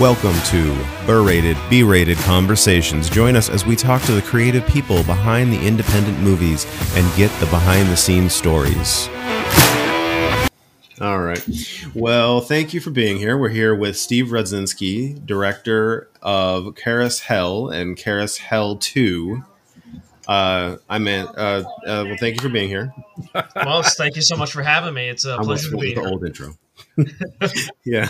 Welcome to Berated, B-rated conversations. Join us as we talk to the creative people behind the independent movies and get the behind-the-scenes stories. All right. Well, thank you for being here. We're here with Steve Rudzinski, director of CarousHELL and CarousHELL Two. Uh, I meant. Uh, uh, well, thank you for being here. Well, thank you so much for having me. It's a I almost pleasure to went be with the old intro. yeah.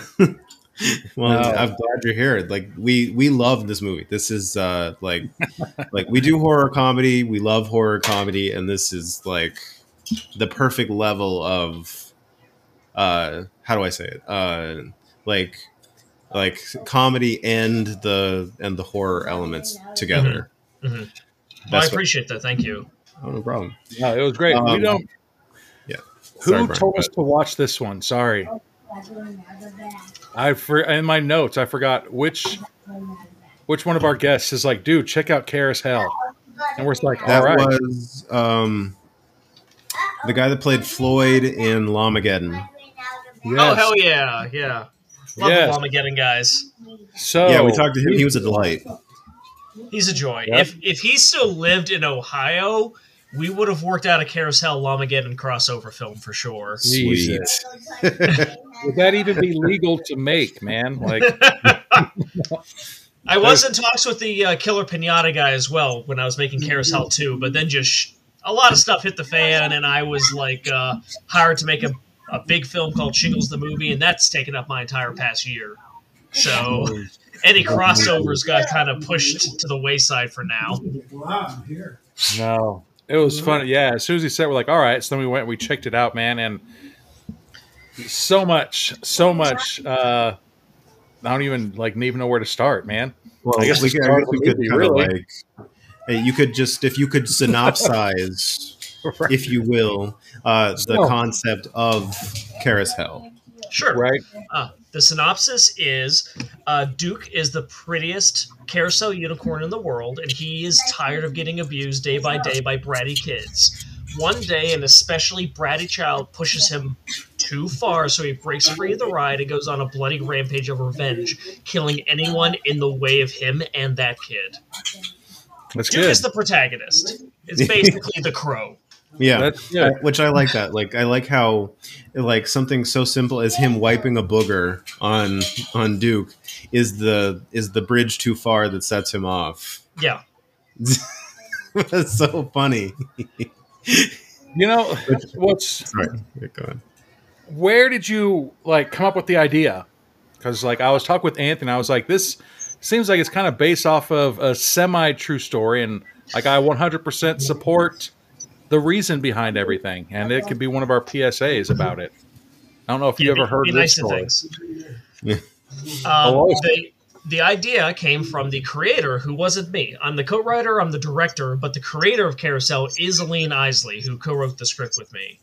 well, No. I'm glad you're here. Like we we love this movie. This is uh like like we do horror comedy. We love horror comedy, and this is like the perfect level of uh how do I say it? Uh like like comedy and the and the horror elements together. Mhm. Well, I That's what- appreciate that. Thank you. oh, no problem. No, it was great. Um, we don't. yeah. Who Sorry, Brian, told us but- to watch this one? Sorry, I for in my notes I forgot which which one of our guests is like, dude, check out CarousHELL, and we're just like, all That right, was um the guy that played Floyd in Llamageddon. Oh hell yeah, yeah. Love Yes. the Armageddon guys. So yeah, we talked to him. He was a delight. He's a joy. Yep. If if he still lived in Ohio, we would have worked out a CarousHELL Llamageddon crossover film for sure. Jesus. Would that even be legal to make, man? Like, I was in talks with the uh, Killer Pinata guy as well when I was making CarousHELL 2, but then just sh- a lot of stuff hit the fan, and I was like uh, hired to make a, a big film called Shingles the Movie, and that's taken up my entire past year. So any crossovers got kind of pushed to the wayside for now. Wow, here. no, it was fun. Yeah, as soon as he said, we're like, all right. So then we went, we checked it out, man, and so much, so much. uh I don't even like even know where to start, man. Well, I guess we the could, start I guess we could movie, kind of really. like you could just if you could synopsize, if you will, uh, the Oh. concept of CarousHELL. Sure. right? Uh, the synopsis is uh, Duke is the prettiest carousel unicorn in the world, and he is tired of getting abused day by day by bratty kids. One day, an especially bratty child pushes him too far, so he breaks free of the ride and goes on a bloody rampage of revenge, killing anyone in the way of him and that kid. That's Duke good. is the protagonist. It's basically the crow. Yeah, That's uh, good. which I like that. Like I like how like something so simple as him wiping a booger on on Duke is the is the bridge too far that sets him off. Yeah. That's so funny. You know what's Sorry, Yeah, go ahead. where did you like come up with the idea? Because like I was talking with Anthony, I was like, this seems like it's kind of based off of a semi true story, and like I 100% support the reason behind everything, and it could be one of our PSAs about it. I don't know if you Yeah, ever heard be this nice to story. things. Yeah. Um, Hello? the, the idea came from the creator, who wasn't me. I'm the co-writer, I'm the director, but the creator of CarousHELL is Aline Isley, who co-wrote the script with me.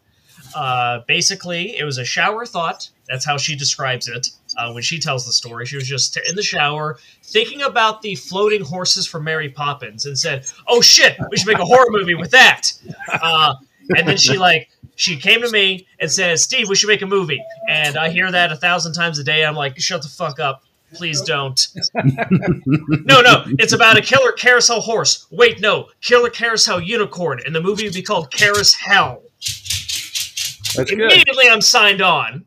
Uh, basically, it was a shower thought. That's how she describes it uh, when she tells the story. She was just in the shower thinking about the floating horses from Mary Poppins and said, "Oh shit, we should make a horror movie with that." Uh, and then she like she came to me and said, "Steve, we should make a movie." And I hear that a thousand times a day. I'm like, "Shut the fuck up." Please don't. no, no, it's about a killer carousel horse. Wait, no, killer carousel unicorn, and the movie would be called CarousHELL. That's good. Immediately, I'm signed on,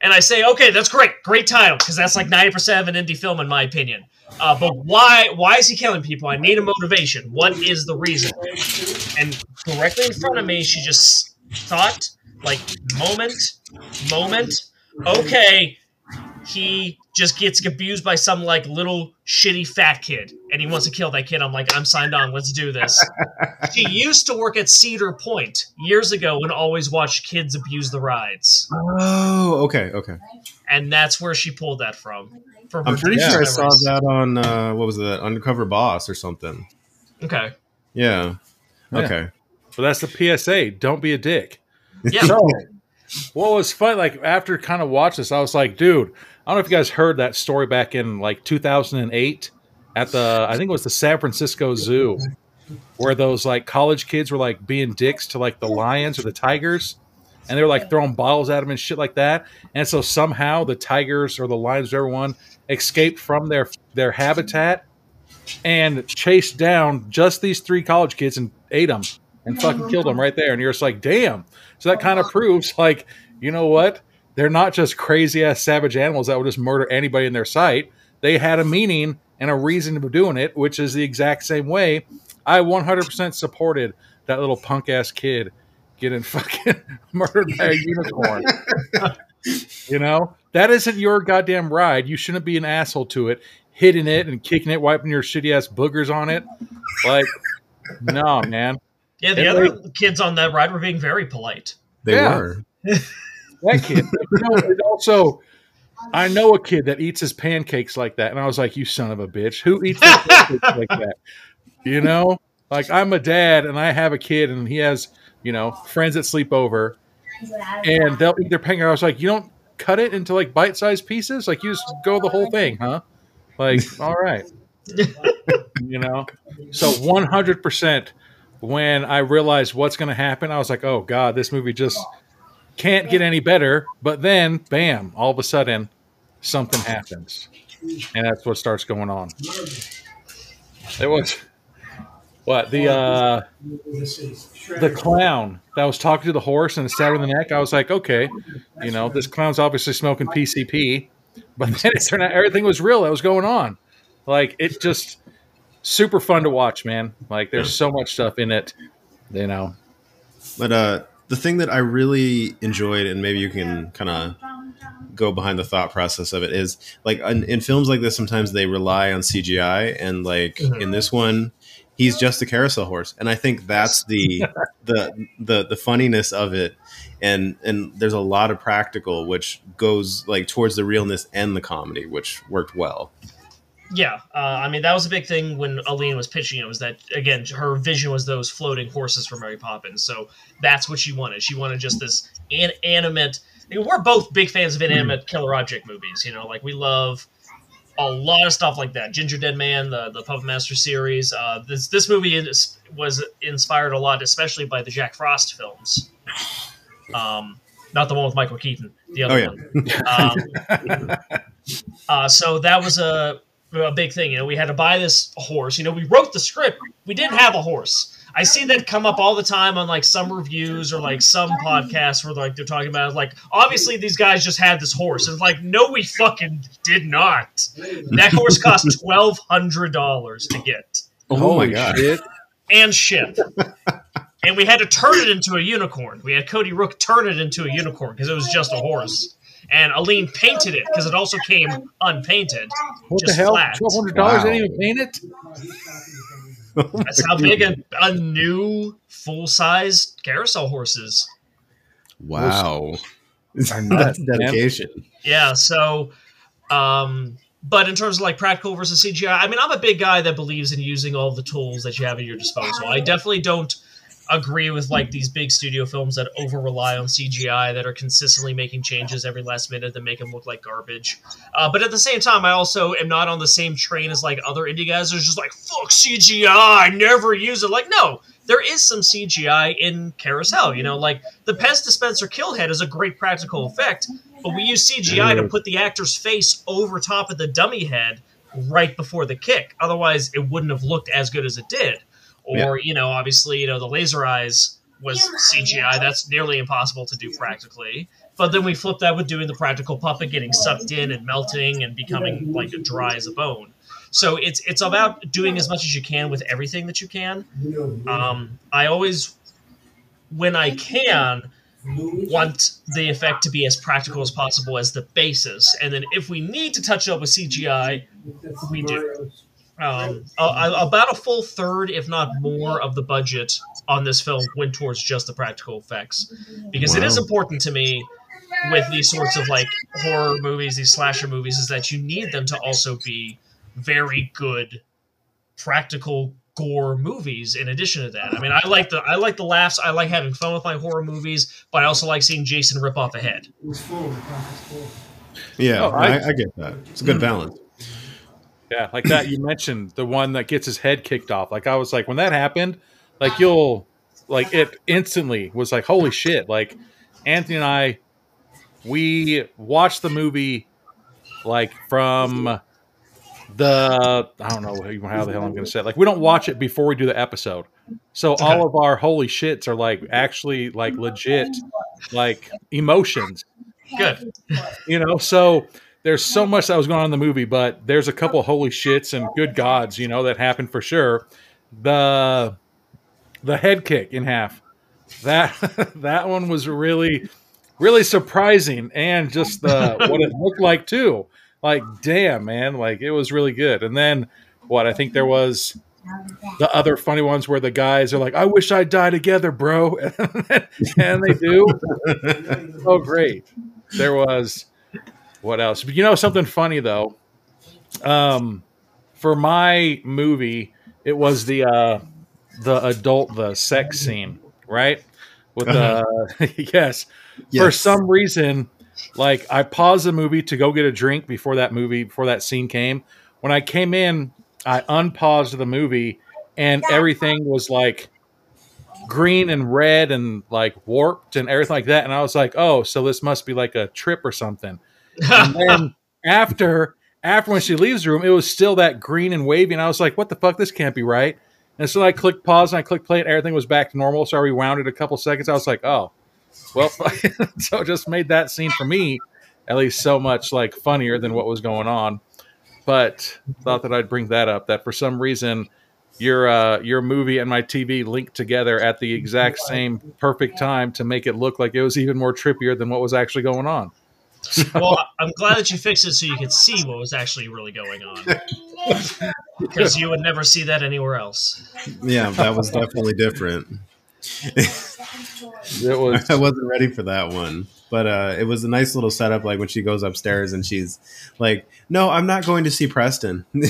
and I say, "Okay, that's great, great title," because that's like ninety percent of an indie film, in my opinion. Uh, but why? Why is he killing people? I need a motivation. What is the reason? And directly in front of me, she just thought, like, moment, moment. Okay, he just gets abused by some like little shitty fat kid, and he wants to kill that kid. I'm like, I'm signed on. Let's do this. she used to work at Cedar Point years ago and always watched kids abuse the rides, Oh, okay, okay. and that's where she pulled that from. For I'm pretty Yeah. sure I saw that on uh, what was that Undercover Boss or something. Okay. Yeah. Yeah. Okay. But that's the PSA. Don't be a dick. Yeah. So, what was fun, like after kind of watch this, I was like, dude, I don't know if you guys heard that story back in like 2008 at the, I think it was the San Francisco Zoo, where those like college kids were like being dicks to like the lions or the tigers. and they were like throwing bottles at them and shit like that. And so somehow the tigers or the lions, everyone escaped from their their habitat and chased down just these three college kids and ate them and fucking killed them right there. And you're just like, damn. So that kind of proves, like, you know what? They're not just crazy ass savage animals that will just murder anybody in their sight. They had a meaning and a reason for doing it, which is the exact same way I 100% supported that little punk ass kid getting fucking murdered by a unicorn. you know, that isn't your goddamn ride. You shouldn't be an asshole to it, hitting it and kicking it, wiping your shitty ass boogers on it. Like, no, man. Yeah, the And other like- kids on that ride were being very polite. They Yeah. were. That kid. you know, also, I know a kid that eats his pancakes like that, and I was like, "You son of a bitch! Who eats his pancakes like that?" You know, like I'm a dad, and I have a kid, and he has, you know, friends that sleep over, and they'll eat their pancake. I was like, "You don't cut it into like bite-sized pieces? Like you just go the whole thing, huh?" Like, all right, you know. So 100 percent. When I realized what's going to happen, I was like, "Oh God, this movie just." Can't get any better. But then, bam, all of a sudden, something happens, and that's what starts going on. It was what the uh, the clown that was talking to the horse and stabbed in the neck. I was like, okay, you know, this clown's obviously smoking PCP, but then it turned out everything was real that was going on. Like it just super fun to watch, man. Like there's so much stuff in it, you know. But uh, the thing that I really enjoyed, and maybe you can kind of go behind the thought process of it, is like in, in films like this, sometimes they rely on CGI, and like Mhm. in this one, he's just a carousel horse, and I think that's the the the the funniness of it, and and there's a lot of practical, which goes like towards the realness and the comedy, which worked well. Yeah, uh, I mean that was a big thing when Aline was pitching it. Was that again her vision was those floating horses from Mary Poppins? So that's what she wanted. She wanted just this an- animate. I mean, we're both big fans of inanimate killer object movies. You know, like we love a lot of stuff like that. Gingerdead Man, the the Puppet Master series. Uh, this this movie is, was inspired a lot, especially by the Jack Frost films. Um, not the one with Michael Keaton. The other Oh, yeah. one. Um, uh, so that was a, a big thing. You know, we had to buy this horse. You know, we wrote the script. We didn't have a horse. I see that come up all the time on like some reviews or like some podcasts where like they're talking about like obviously these guys just had this horse and it's like no we fucking did not. That horse cost twelve hundred dollars to get Oh my god! shit. and ship. and we had to turn it into a unicorn. We had Cody Rook turn it into a unicorn because it was just a horse. And Aline painted it because it also came unpainted. What the Just hell? flat. Twelve hundred dollars? Wow. Didn't even paint it. That's how big a, a new full size carousel horse is. Wow, Are that's dedication. Yeah, so um but in terms of like practical versus CGI, I mean I'm a big guy that believes in using all the tools that you have at your disposal. I definitely don't agree with like these big studio films that over rely on CGI that are consistently making changes every last minute that make them look like garbage. Uh, but at the same time, I also am not on the same train as like other indie guys. Who's just like fuck CGI, I never use it. Like no, there is some CGI in CarousHELL. You know, like the pest dispenser kill head is a great practical effect, but we use CGI to put the actor's face over top of the dummy head right before the kick. Otherwise, it wouldn't have looked as good as it did. Or, Yeah. you know, obviously, you know, the laser eyes was CGI. That's nearly impossible to do practically. But then we flip that with doing the practical puppet getting sucked in and melting and becoming like a dry as a bone. So it's it's about doing as much as you can with everything that you can. Um, I always, when I can, want the effect to be as practical as possible as the basis, and then if we need to touch it up with CGI, we do. Um, a- a- about a full third, if not more, of the budget on this film went towards just the practical effects, because it is important to me with these sorts of like horror movies, these slasher movies, is that you need them to also be very good practical gore movies in addition to that. I mean, I like the I like the laughs, I like having fun with my horror movies, but I also like seeing Jason rip off a head. Yeah, Oh, I- I, I get that. It's a good balance. Yeah, like that you mentioned the one that gets his head kicked off. Like I was like, when that happened, like you'll like it instantly was like, holy shit! Like Anthony and I, we watched the movie like from the I don't know how the hell I'm going to say it. Like we don't watch it before we do the episode, so Okay. all of our holy shits are like actually like legit like emotions, Good. you know. So there's so much that was going on in the movie, but there's a couple oh. holy shits and good gods, you know, that happened for sure. The the head kick in half. That that one was really really surprising and just the what it looked like too. Like damn man like it was really good. And then what i think there was the other funny ones where the guys are like i wish i'd die together bro. And they do. Oh great. There was what else? But you know something funny though? Um for my movie it was the uh the adult the sex scene right? With the yes. For some reason like i paused the movie to go get a drink before that movie before that scene came. When i came in i unpaused the movie and everything was like green and red and like warped and everything like that. And i was like oh so this must be like a trip or something and then after after when she leaves the room, it was still that green and wavy, and I was like, "What the fuck? This can't be right." And so I clicked pause and I clicked play, and everything was back to normal. So I rewound it a couple seconds. I was like, "Oh, well." so it just made that scene for me at least so much like funnier than what was going on. But thought that I'd bring that up. That for some reason your uh, your movie and my TV linked together at the exact same perfect time to make it look like it was even more trippier than what was actually going on. Well, I'm glad that you fixed it so you could see what was actually really going on. Because you would never see that anywhere else. yeah, that was definitely different. It was I wasn't ready for that one. But uh, it was a nice little setup, like when she goes upstairs and she's like, "No, I'm not going to see Preston."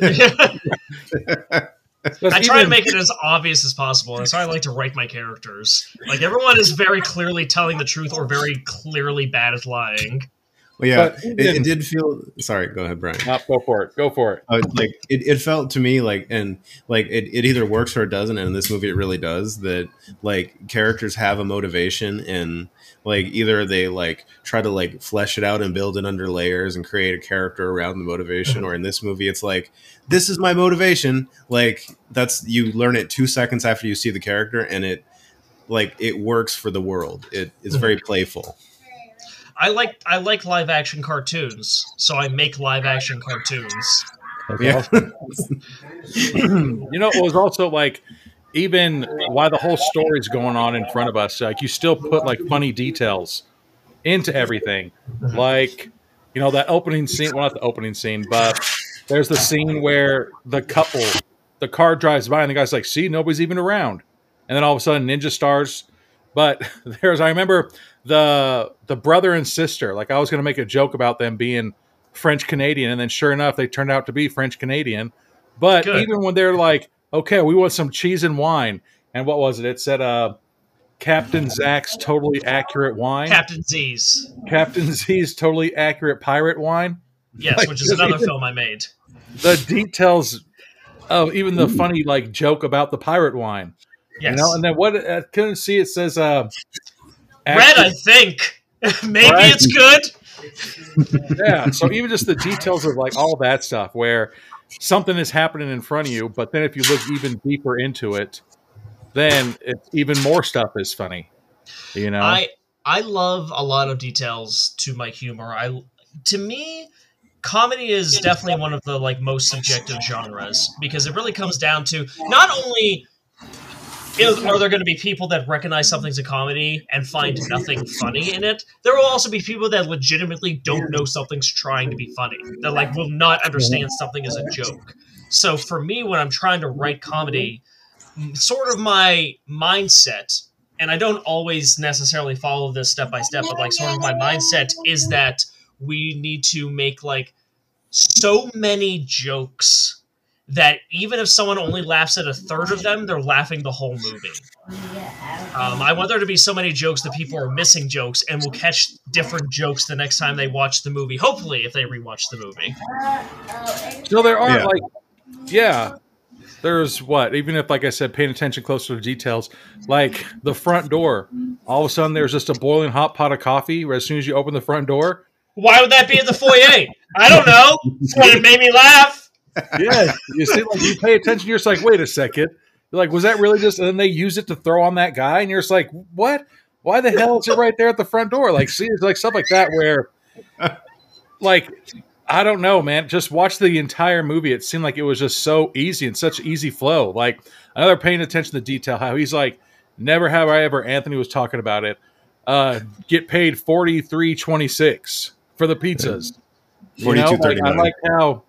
I try to make it as obvious as possible. That's how I like to write my characters. Like everyone is very clearly telling the truth or very clearly bad at lying. well, yeah, it, it did feel. Sorry, go ahead, Brian. Up, go for it. Go for it. Uh, like it, it felt to me like and like it, it either works or it doesn't and in this movie it really does that like characters have a motivation and like either they like try to like flesh it out and build it under layers and create a character around the motivation uh-huh. or in this movie it's like this is my motivation. Like that's you learn it two seconds after you see the character and it like it works for the world. It is uh-huh. very playful. I like I like live action cartoons, so I make live action cartoons. yeah. You know, it was also like even while the whole story's going on in front of us, like you still put like funny details into everything. Like, you know, that opening scene, well, not the opening scene, but there's the scene where the couple, the car drives by and the guy's like, see, nobody's even around. And then all of a sudden, Ninja Stars. But there's, I remember the the brother and sister. Like I was going to make a joke about them being French Canadian, and then sure enough, they turned out to be French Canadian. But Good. even when they're like, okay, we want some cheese and wine, and what was it? It said, uh, Captain Zach's totally accurate wine. Captain Z's, Captain Z's totally accurate pirate wine. yes, Like, which is another even- film I made. The details of even the funny like joke about the pirate wine. Yes, You know, and then what I couldn't see it says uh red. I think maybe it's good. yeah. So even just the details of like all that stuff where something is happening in front of you, but then if you look even deeper into it, then it's even more stuff is funny. You know? I I love a lot of details to my humor. I to me comedy is definitely one of the like most subjective genres because it really comes down to not only is, are there going to be people that recognize something's a comedy and find nothing funny in it? There will also be people that legitimately don't know something's trying to be funny that like will not understand something as a joke. So for me when i'm trying to write comedy sort of my mindset and I don't always necessarily follow this step by step, but like sort of my mindset is that we need to make like so many jokes that even if someone only laughs at a third of them, they're laughing the whole movie. Um, I want there to be so many jokes that people are missing jokes and will catch different jokes the next time they watch the movie. Hopefully, if they rewatch the movie. So there are Yeah. like, yeah, there's what even if like i said paying attention closer to details like the front door all of a sudden there's just a boiling hot pot of coffee as soon as you open the front door Why would that be in the foyer? I don't know. But it made me laugh. Yeah you see like you pay attention you're just like wait a second you're like was that really just and then they use it to throw on that guy and you're just like what why the hell is it right there at the front door like see it's like stuff like that where like I don't know, man. Just watch the entire movie. It seemed like it was just so easy and such easy flow. Like another paying attention to detail, how he's like, never have I ever. Anthony was talking about it. Uh, get paid forty three twenty six for the pizzas. You know, like, I $42.39. like how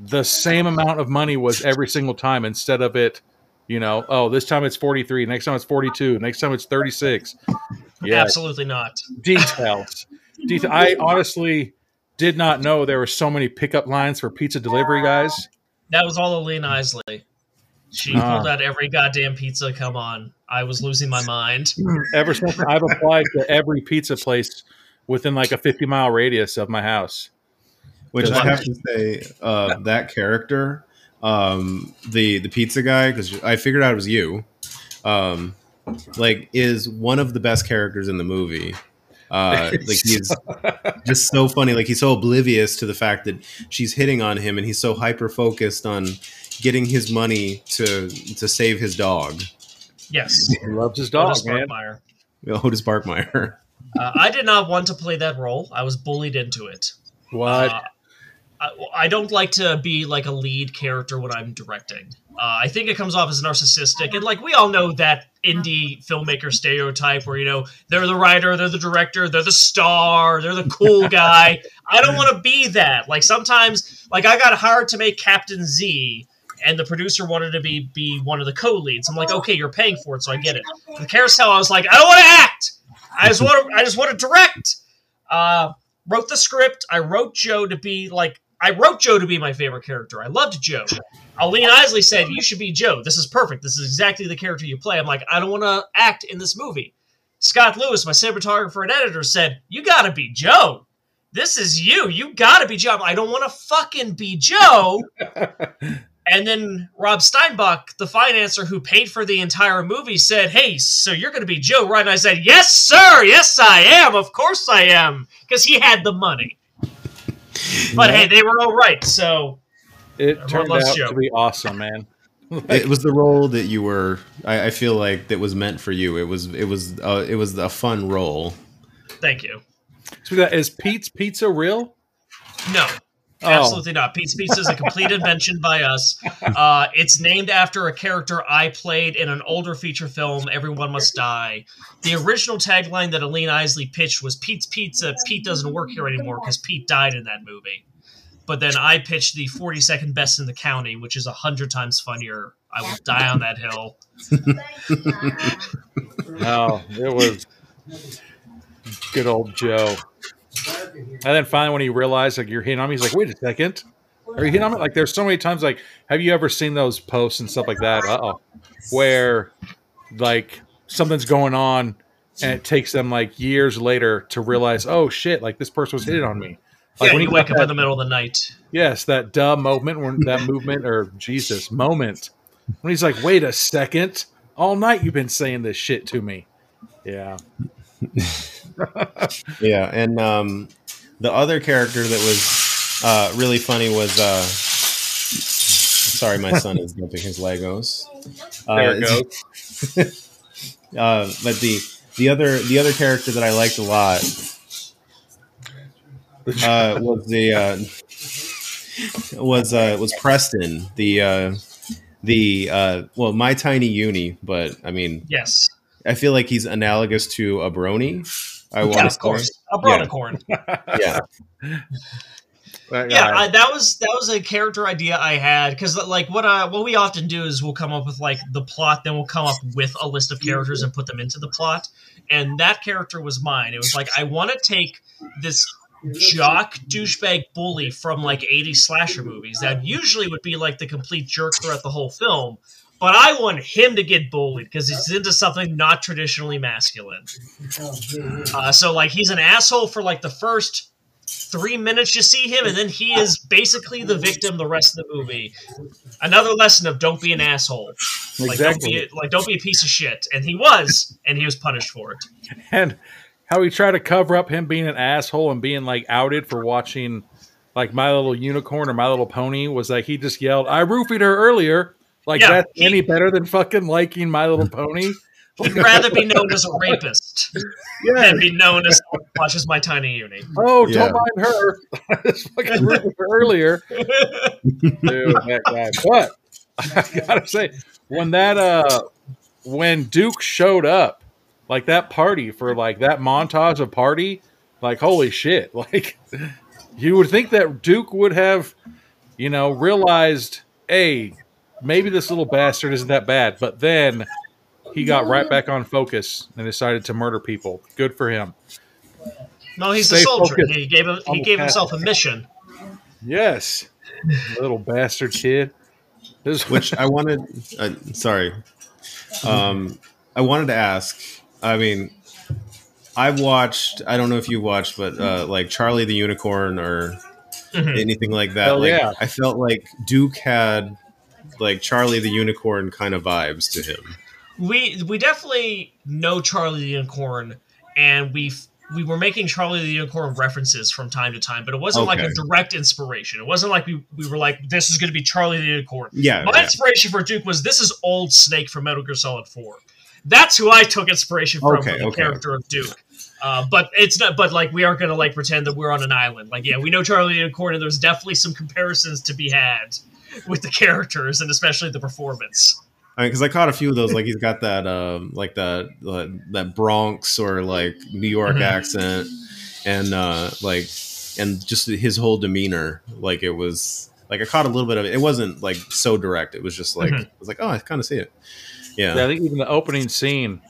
the same amount of money was every single time instead of it. You know, oh, this time it's forty three. Next time it's forty two. Next time it's thirty six. Yeah, Absolutely not. details. Detail. I honestly did not know there were so many pickup lines for pizza delivery guys. That was all Aline Isley. She Ah. pulled out every goddamn pizza. Come on. I was losing my mind. Ever since I've applied to every pizza place within like a 50 mile radius of my house. Which I have to say, uh, that character, um, the the pizza guy, because I figured out it was you, um, like is one of the best characters in the movie. Uh, like he's just so funny. Like he's so oblivious to the fact that she's hitting on him, and he's so hyper focused on getting his money to to save his dog, Yes. He loves his dog, Otis man. Sparkmeyer. Otis Barkmeyer. Uh, I did not want to play that role. I was bullied into it. What? Uh, I, I don't like to be like a lead character when I'm directing. Uh, I think it comes off as narcissistic, and like we all know that indie filmmaker stereotype, where you know they're the writer, they're the director, they're the star, they're the cool guy. I don't want to be that. Like sometimes, like I got hired to make Captain Z, and the producer wanted to be be one of the co-leads. I'm like, okay, you're paying for it, so I get it. The carousel, I was like, I don't want to act. I just want to. I just want to direct. Uh, wrote the script. I wrote Joe to be like. I wrote Joe to be my favorite character. I loved Joe. Uh, Aline Isley said, "You should be Joe. This is perfect. This is exactly the character you play." I'm like, I don't want to act in this movie. Scott Lewis, my cinematographer and editor, said, "You got to be Joe. This is you. You got to be Joe." I don't want to fucking be Joe. And then Rob Steinbach, the financer who paid for the entire movie, said, Hey, so you're going to be Joe, right? And I said, Yes, sir. Yes, I am. Of course I am. Because he had the money. But hey, they were all right. So it everyone turned out Joe. to be awesome, man. it was the role that you were. I, I feel like that was meant for you. It was. It was. Uh, it was a fun role. thank you. So that is Pete's Pizza real? No, Oh. absolutely not. Pete's Pizza is a complete invention by us. Uh, it's named after a character I played in an older feature film, Everyone Must Die. The original tagline that Aline Isley pitched was Pete's Pizza, Pete doesn't work here anymore because Pete died in that movie. But then I pitched the 42nd best in the county, which is 100 times funnier. I will die on that hill. No, it was good old Joe. And then finally, when he realized like you're hitting on me, he's like, "Wait a second, are you hitting on me?" Like, there's so many times like, have you ever seen those posts and stuff like that? Uh oh, where like something's going on, and it takes them like years later to realize, oh shit, like this person was hitting on me. Like yeah, when you wake up that- in the middle of the night. Yes, that duh moment when that movement or Jesus moment when he's like, "Wait a second, all night you've been saying this shit to me." Yeah, Yeah, and um, the other character that was uh, really funny was. Uh, sorry, my son is dumping his Legos. Uh, there it goes. uh, but the the other the other character that I liked a lot uh, was the uh, was uh, was Preston the uh, the uh, well my tiny uni, but I mean Yes. I feel like he's analogous to a brony. I want Yeah, of course. A bronicorn. Yeah, That yeah guy. I, that was that was a character idea i had because like what uh what we often do is we'll come up with like the plot then we'll come up with a list of characters and put them into the plot and that character was mine it was like i want to take this jock douchebag bully from like 80 slasher movies that usually would be like the complete jerk throughout the whole film but i want him to get bullied because he's into something not traditionally masculine uh, so like he's an asshole for like the first three minutes you see him, and then he is basically the victim the rest of the movie. Another lesson of don't be an asshole. Like don't be like don't be a piece of shit. And he was, and he was punished for it. And how he tried to cover up him being an asshole and being like outed for watching like My Little Unicorn or My Little Pony was like he just yelled, "I roofied her earlier." Like Yeah, that's he- any better than fucking liking My Little Pony? He'd rather be known as a rapist than be known as watches my tiny uni. Oh, Yeah. don't mind her. I just fucking roofied her earlier. Dude, that guy. But I gotta say, when that uh when Duke showed up, like that party for like that montage of party, like holy shit. Like you would think that Duke would have, you know, realized, hey, maybe this little bastard isn't that bad, but then he got right back on focus and decided to murder people. Good for him. No, he's Stay a soldier. focused He gave him, he gave himself a mission. Yes. little bastard kid. This which I wanted. Uh, sorry, um, I wanted to ask. I mean, I've watched. I don't know if you watched, but uh, like Charlie the Unicorn or Mhm. anything like that. Hell like, yeah. I felt like Duke had like Charlie the Unicorn kind of vibes to him. We we definitely know Charlie the Unicorn, and we we were making Charlie the Unicorn references from time to time, but it wasn't like a direct inspiration. It wasn't like we, we were like, this is going to be Charlie the Unicorn. Yeah, My yeah. inspiration for Duke was this is old Snake from Metal Gear Solid Four. That's who I took inspiration from Okay, for the okay. character of Duke. Uh, but it's not. But like, we aren't going to like pretend that we're on an island. Like, yeah, we know Charlie the Unicorn, and there's definitely some comparisons to be had with the characters and especially the performance. I mean, because I caught a few of those. Like he's got that, um, like that, uh, that Bronx or like New York Mhm. accent, and uh, like, and just his whole demeanor. Like it was, like I caught a little bit of it. It wasn't like so direct. It was just like, Mhm. I was like, oh, I kind of see it. Yeah, Yeah, I think even the opening scene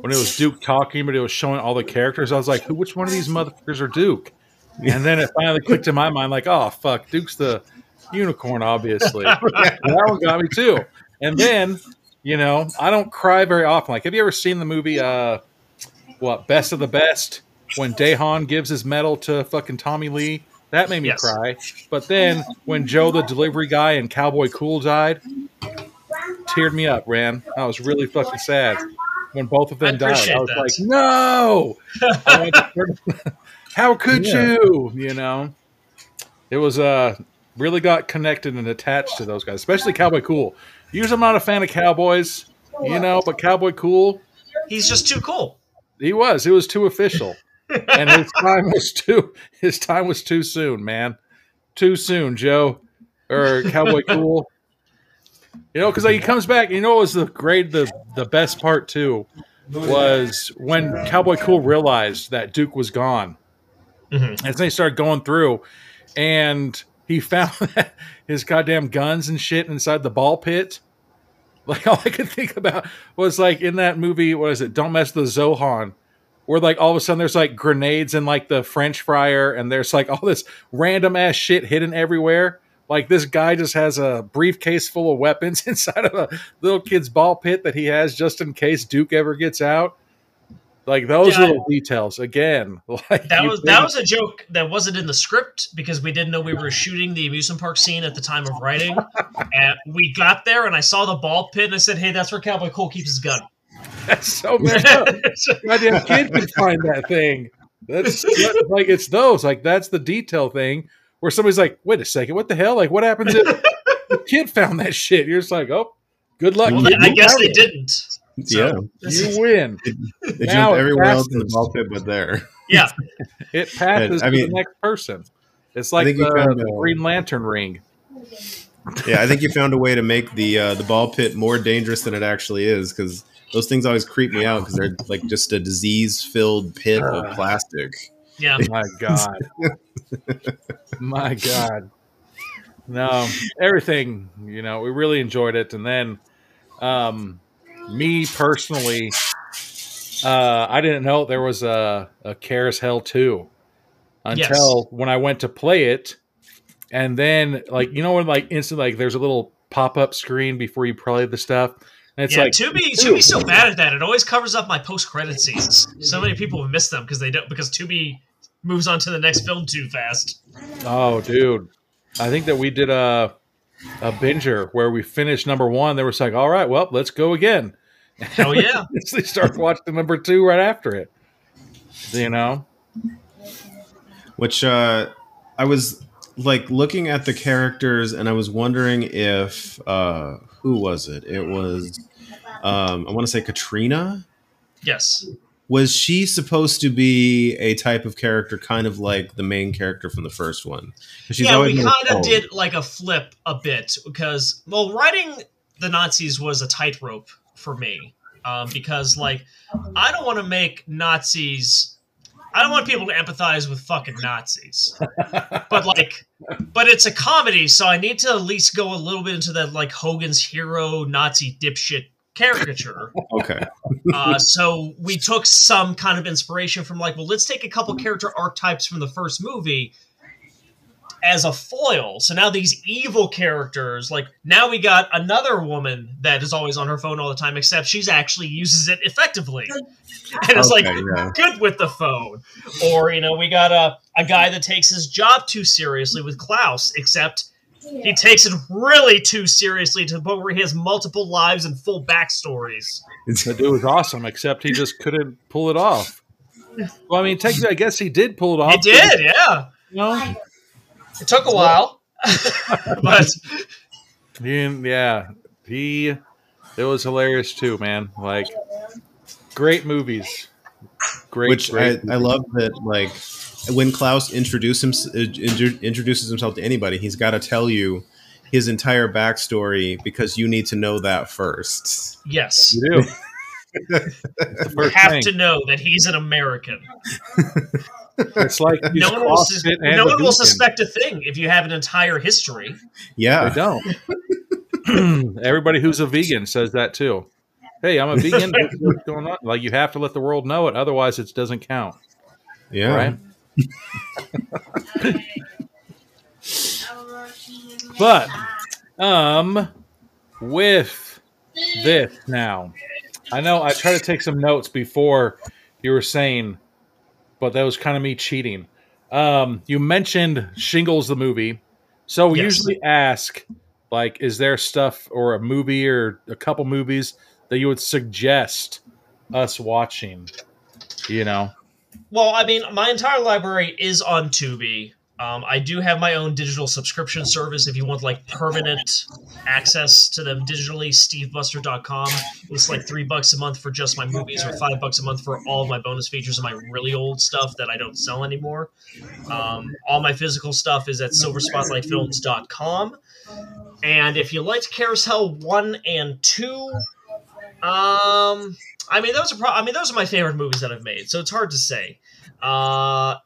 when it was Duke talking, but it was showing all the characters. I was like, "Who? Which one of these motherfuckers are Duke?" And then it finally clicked in my mind, like, "Oh fuck, Duke's the unicorn, obviously." that one got me too. And then, you know, I don't cry very often. Like, have you ever seen the movie? uh What Best of the Best? When Dahan gives his medal to fucking Tommy Lee, that made me Yes. cry. But then when Joe the delivery guy and Cowboy Cool died, teared me up, Ran. I was really fucking sad when both of them I died. I was that. like, no, I wanted to- how could Yeah. you? You know, it was uh really got connected and attached to those guys, especially Cowboy Cool. Usually, I'm not a fan of Cowboys, you know, but Cowboy Cool, He's just too cool. he was. It was too official, and his time was too. His time was too soon, man. Too soon, Joe or Cowboy Cool. You know, because he comes back. You know, what was the great, the the best part too was when Cowboy Cool realized that Duke was gone, Mhm. and then he started going through, and he found his goddamn guns and shit inside the ball pit. Like all I could think about was like in that movie, what is it? Don't mess the Zohan, where like all of a sudden there's like grenades in like the French fryer, and there's like all this random ass shit hidden everywhere. Like this guy just has a briefcase full of weapons inside of a little kid's ball pit that he has just in case Duke ever gets out. Like those Yeah, I- little details again. Like That was that was a joke that wasn't in the script because we didn't know we were shooting the amusement park scene at the time of writing. and we got there and I saw the ball pit and I said, "Hey, that's where Cowboy Cool keeps his gun." that's so messed up. goddamn kid can find that thing. That's like it's those like that's the detail thing where somebody's like, wait a second, what the hell? Like, what happens if the kid found that shit? You're just like, oh, good luck. well. I guess they it. didn't. Yeah. You win. They Now jumped it everywhere else in the ball pit, but there. Yeah, It passes I to mean- the next person. It's like think you the, found the Green Lantern ring. Yeah, I think you found a way to make the uh, the ball pit more dangerous than it actually is because those things always creep me out because they're like just a disease filled pit Uh. of plastic. yeah. My God. My God. No, everything, you know, we really enjoyed it. And then, um, me personally, uh, I didn't know there was a, a CarousHELL 2 until when I went to play it. And then, like, you know, when, like, instant, like, there's a little pop up screen before you play the stuff. And it's yeah, like, Tubi Tubi's so bad at that. It always covers up my post credit scenes. So many people have missed them because they don't because Tubi moves on to the next film too fast. Oh, dude. I think that we did a a binger where we finished number one. They were like, all right, well, let's go again. Oh yeah. they start watching number two right after it. You know? Which uh I was like looking at the characters and I was wondering if uh who was it? It was um I want to say Katrina. Yes. Was she supposed to be a type of character kind of like the main character from the first one? she's yeah, always we kind of did like a flip a bit because, well, writing the Nazis was a tightrope for me um, because, like, I don't want to make Nazis. I don't want people to empathize with fucking Nazis, but like, but it's a comedy, so I need to at least go a little bit into that like Hogan's hero Nazi dipshit caricature. Okay. Uh, so we took some kind of inspiration from like, well, let's take a couple character archetypes from the first movie as a foil. So now these evil characters, like now we got another woman that is always on her phone all the time, except she's actually uses it effectively. And it's like yeah. good with the phone. Or, you know, we got a, a guy that takes his job too seriously with Klaus, except he takes it really too seriously to the point where he has multiple lives and full backstories. The dude was awesome, except he just couldn't pull it off. Well, I mean, technically, I guess he did pull it off. He did, yeah. You know? It took a while, but yeah, he. It was hilarious too, man. Like, great movies. Great, Which great I, I love that like when Klaus introduce him, uh, introduces himself to anybody, he's got to tell you his entire backstory because you need to know that first. yes, You do. It's the you have thing. to know that he's an American. It's like No one will, sus- CrossFit no one will suspect a thing if you have an entire history. They Yeah. don't. Everybody who's a vegan says that too. Hey, I'm a vegan. What's what's going on? Like you have to let the world know it, otherwise it doesn't count. Yeah. Right? But um with this now. I know I tried to take some notes before you were saying, but that was kind of me cheating. Um, you mentioned Shingles the movie. So we Yes. usually ask, like, is there stuff or a movie or a couple movies that you would suggest us watching? You know? Well, I mean, my entire library is on Tubi. Um, I do have my own digital subscription service if you want like permanent access to them digitally. SteveBuster.com. It's like three bucks a month for just my movies, or five bucks a month for all of my bonus features and my really old stuff that I don't sell anymore. Um, all my physical stuff is at SilverSpotlightFilms.com. And if you liked CarousHELL one and two, um, I mean those are pro- I mean those are my favorite movies that I've made. So it's hard to say. Uh,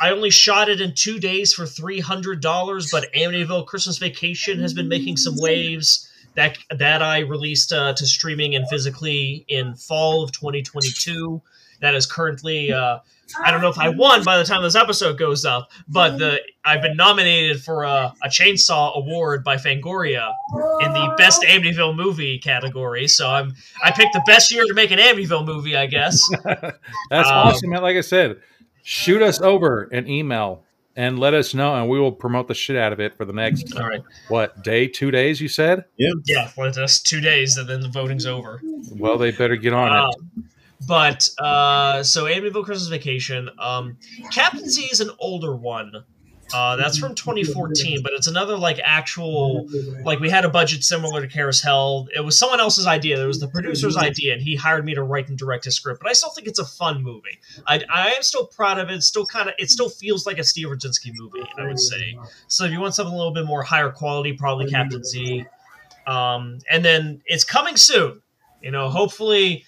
I only shot it in two days for three hundred dollars, but Amityville Christmas Vacation has been making some waves. That that I released uh, to streaming and physically in fall of 2022. That is currently. Uh, I don't know if I won by the time this episode goes up, but the I've been nominated for a, a chainsaw award by Fangoria in the best Amityville movie category. So I'm I picked the best year to make an Amityville movie, I guess. That's Um, awesome, man. Like I said, shoot us over an email and let us know, and we will promote the shit out of it for the next All right. what day, two days? You said. Yeah, yeah. well, just two days and then the voting's over. Well, they better get on it. Um, but uh, so Amityville Christmas Vacation, um, Captain Z is an older one. Uh, that's from 2014, but it's another like actual like we had a budget similar to CarousHELL. It was someone else's idea. It was the producer's idea, and he hired me to write and direct his script. But I still think it's a fun movie. I, I am still proud of it. It's still kind of it still feels like a Steve Rudzinski movie. I would say. So if you want something a little bit more higher quality, probably Captain Z. Um, and then it's coming soon. You know, hopefully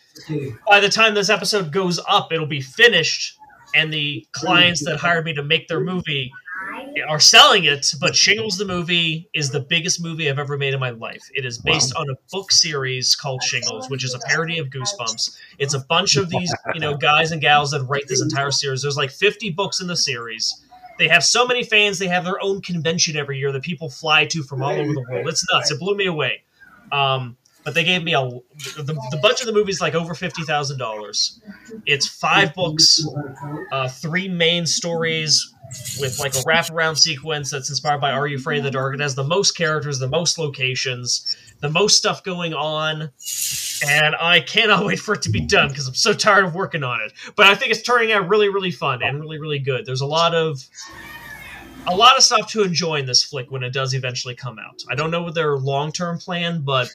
by the time this episode goes up, it'll be finished, and the clients that hired me to make their movie are selling it. But Shingles the movie is the biggest movie I've ever made in my life. It is based on a book series called Shingles, which is a parody of Goosebumps. It's a bunch of these, you know, guys and gals that write this entire series. There's like 50 books in the series. They have so many fans. They have their own convention every year that people fly to from all over the world. It's nuts. It blew me away. Um, but they gave me a the, the budget of the movie is like over fifty thousand dollars. It's five books, uh, three main stories with like a wraparound sequence that's inspired by Are You Afraid of the Dark? It has the most characters, the most locations, the most stuff going on, and I cannot wait for it to be done because I'm so tired of working on it. But I think it's turning out really, really fun and really, really good. There's a lot of a lot of stuff to enjoy in this flick when it does eventually come out. I don't know what their long term plan, but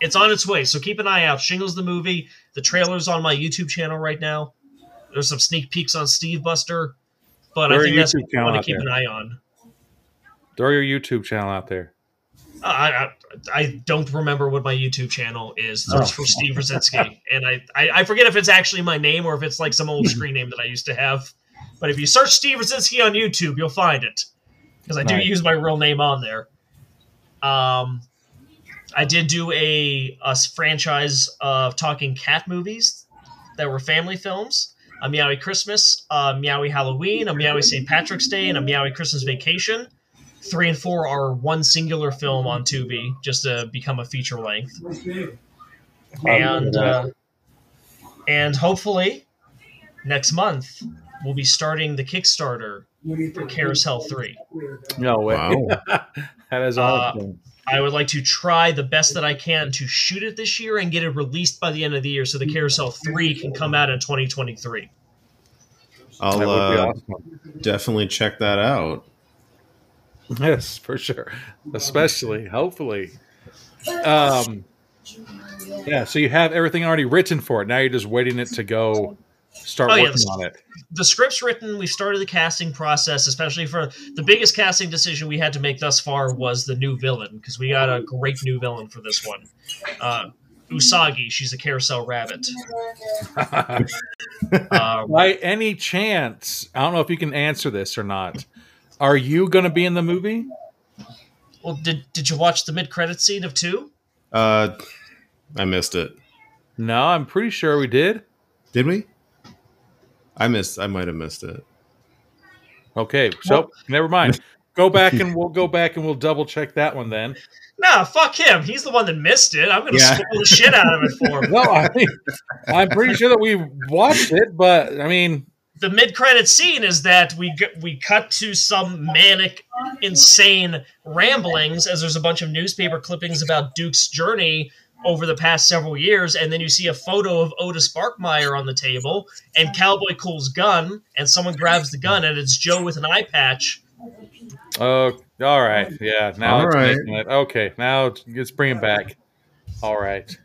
it's on its way. So keep an eye out. Shingles the movie. The trailer's on my YouTube channel right now. There's some sneak peeks on Steve Buster, but Throw I think that's YouTube what I channel want out to keep there. an eye on. Throw your YouTube channel out there. Uh, I, I don't remember what my YouTube channel is. Oh. For Steve Rudzinski, and I, I I forget if it's actually my name or if it's like some old screen name that I used to have. But if you search Steve Rudzinski on YouTube, you'll find it because I do Nice. use my real name on there. Um, I did do a, a franchise of talking cat movies that were family films. A Meowie Christmas, a Meowie Halloween, a Meowie St. Patrick's Day, and a Meowie Christmas Vacation. Three and four are one singular film on Tubi, just to become a feature length. And uh, and hopefully next month we'll be starting the Kickstarter for CarousHELL Three. No way. Wow. that is Uh, awesome. I would like to try the best that I can to shoot it this year and get it released by the end of the year so the CarousHELL 3 can come out in 2023. I'll that would be uh, awesome. definitely check that out. Yes, for sure. Especially, hopefully. Um, yeah. So you have everything already written for it. Now you're just waiting it to go start Oh, yeah, working this- on it. The script's written, we started the casting process, especially for the biggest casting decision we had to make thus far was the new villain, because we got a great new villain for this one. Uh, Usagi, she's a carousel rabbit. Um, By any chance, I don't know if you can answer this or not. Are you going to be in the movie? well, did, did you watch the mid credit scene of 2? Uh, I missed it. No, I'm pretty sure we did. Did we? I missed. I might have missed it. Okay, so never mind. Go back and we'll go back and we'll double check that one then. Nah, fuck him. He's the one that missed it. I'm going to Yeah. spoil the shit out of it for him. No, I mean, I'm pretty sure that we watched it, but I mean, the mid-credit scene is that we we cut to some manic, insane ramblings as there's a bunch of newspaper clippings about Duke's journey over the past several years, and then you see a photo of Otis Barkmeyer on the table and Cowboy Cool's gun, and someone grabs the gun, and it's Joe with an eye patch. oh, all right, yeah. Now, All it's right. making it. okay. Now it's- let's bring it back. All right.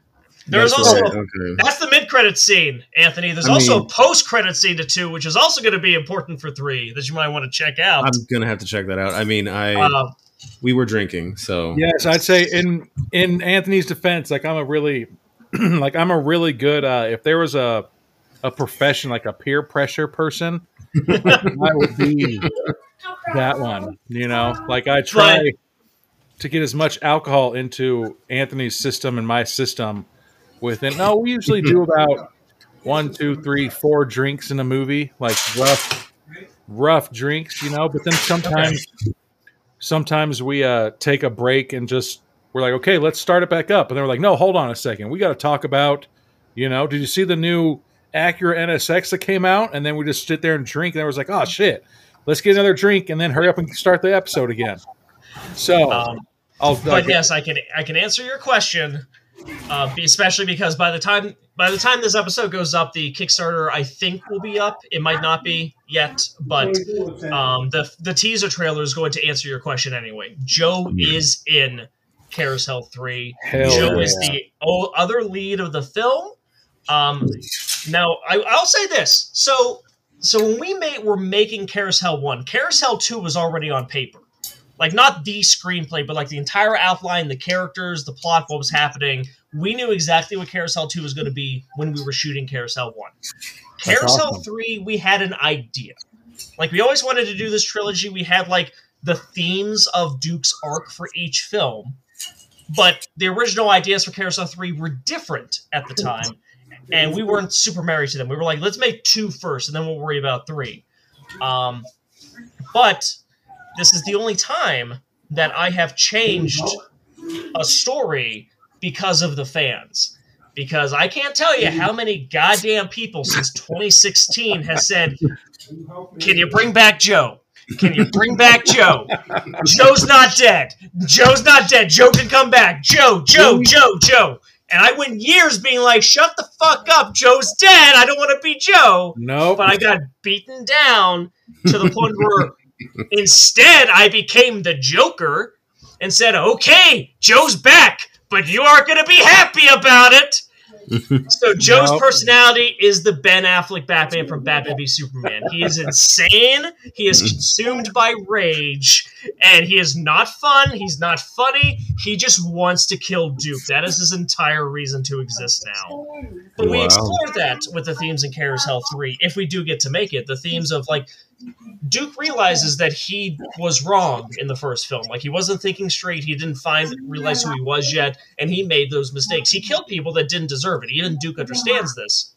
There's That's also right, okay. that's the mid-credit scene, Anthony. There's I also mean- a post-credit scene to two, which is also going to be important for three that you might want to check out. I'm gonna have to check that out. I mean, I Uh, we were drinking, so Yes, I'd say in in Anthony's defense, like I'm a really, like I'm a really good. uh If there was a a profession like a peer pressure person, I would be that one. You know, like I try to get as much alcohol into Anthony's system and my system within. No, we usually do about one, two, three, four drinks in a movie, like rough, rough drinks, you know. But then sometimes, sometimes we uh take a break and just we're like, okay, let's start it back up. And they're like, no, hold on a second, we got to talk about, you know, did you see the new Acura NSX that came out? And then we just sit there and drink, and I was like, oh shit, let's get another drink and then hurry up and start the episode again. So um, I'll, but like, yes, I can I can answer your question, uh, especially because by the time by the time this episode goes up, the Kickstarter I think will be up. It might not be yet, but um, the the teaser trailer is going to answer your question anyway. Joe is in CarousHELL Three. Hell Joe yeah. is the other lead of the film. Um, now I, I'll say this: so so when we made were making CarousHELL One, CarousHELL Two was already on paper like not the screenplay, but like the entire outline, the characters, the plot, what was happening. We knew exactly what CarousHELL 2 was going to be when we were shooting CarousHELL 1. CarousHELL awesome. 3, we had an idea. Like we always wanted to do this trilogy. We had like the themes of Duke's arc for each film. But the original ideas for CarousHELL 3 were different at the time. And we weren't super married to them. We were like, let's make two first, and then we'll worry about three. Um, but this is the only time that I have changed a story because of the fans. Because I can't tell you how many goddamn people since 2016 has said, "Can you bring back Joe? Can you bring back Joe? Joe's not dead. Joe's not dead. Joe can come back. Joe, Joe, Joe, Joe." And I went years being like, "Shut the fuck up. Joe's dead. I don't want to be Joe." No, But I got beaten down to the point where instead I became the Joker and said, "Okay, Joe's back, but you aren't going to be happy about it." so Joe's Nope. personality is the Ben Affleck Batman from Batman v Superman. He is insane. He is consumed by rage, and he is not fun. He's not funny. He just wants to kill Duke. That is his entire reason to exist now. But we explore that with the themes in CarousHELL 3 if we do get to make it. The themes of like Duke realizes that he was wrong in the first film. Like he wasn't thinking straight. He didn't find realize who he was yet, and he made those mistakes. He killed people that didn't deserve it. Even Duke understands this.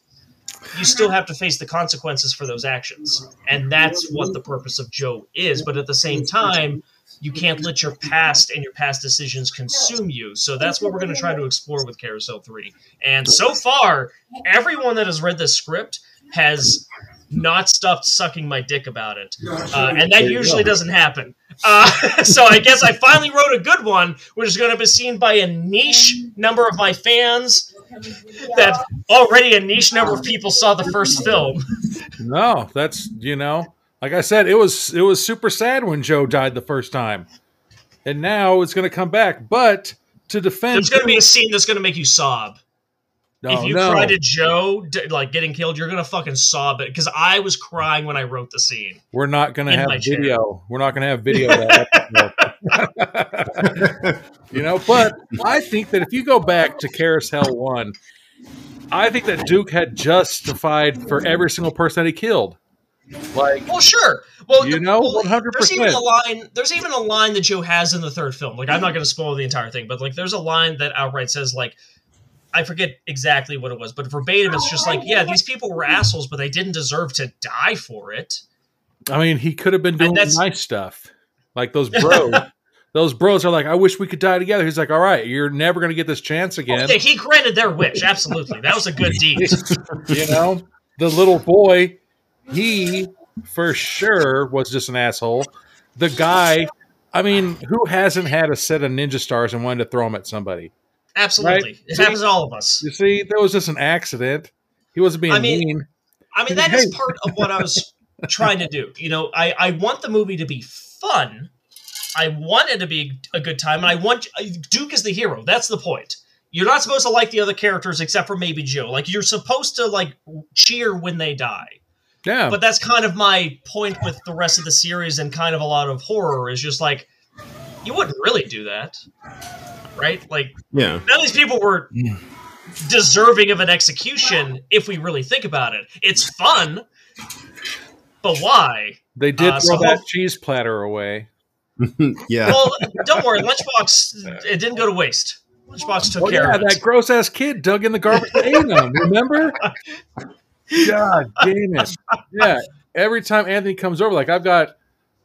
You still have to face the consequences for those actions, and that's what the purpose of Joe is. But at the same time, you can't let your past and your past decisions consume you. So that's what we're going to try to explore with CarousHELL 3. And so far, everyone that has read this script has not stopped sucking my dick about it. Uh, and that usually doesn't happen. Uh, so I guess I finally wrote a good one, which is going to be seen by a niche number of my fans. That already a niche number of people saw the first film. no, that's you know, like I said, it was it was super sad when Joe died the first time, and now it's going to come back. But to defend, There's going to be a scene that's going to make you sob. No, if you no. cry to Joe, like getting killed, you're going to fucking sob it. Because I was crying when I wrote the scene. We're not going to have chair. video. We're not going to have video. That you know, but I think that if you go back to CarousHELL One, I think that Duke had justified for every single person that he killed. Like, Well, sure. Well, You the- know, 100%. There's even a line. There's even a line that Joe has in the third film. Like, I'm not going to spoil the entire thing, but like, there's a line that outright says like, I forget exactly what it was, but verbatim, it's just oh, like, yeah, these people were assholes, but they didn't deserve to die for it. I mean, he could have been doing that's- nice stuff, like those bros. those bros are like, I wish we could die together. He's like, all right, you're never going to get this chance again. Yeah, he granted their wish. Absolutely, that was a good deed. you know, the little boy, he for sure was just an asshole. The guy, I mean, who hasn't had a set of ninja stars and wanted to throw them at somebody? Absolutely, Right. it happens to all of us. You see, there was just an accident. He wasn't being I mean, mean. I mean, that is part of what I was trying to do. You know, I, I want the movie to be fun. I want it to be a good time, and I want uh, Duke is the hero. That's the point. You're not supposed to like the other characters except for maybe Joe. Like you're supposed to like cheer when they die. Yeah, But that's kind of my point with the rest of the series and kind of a lot of horror is just like you wouldn't really do that. Right? Like Yeah. none of these people were deserving of an execution if we really think about it. It's fun, but why? they did uh, throw so that hope- cheese platter away. Yeah. Well, don't worry, Lunchbox it didn't go to waste. Lunchbox took Oh care yeah, of it. Yeah, that gross ass kid dug in the garbage and ate them. Remember? God damn it! Yeah, every time Anthony comes over, like I've got,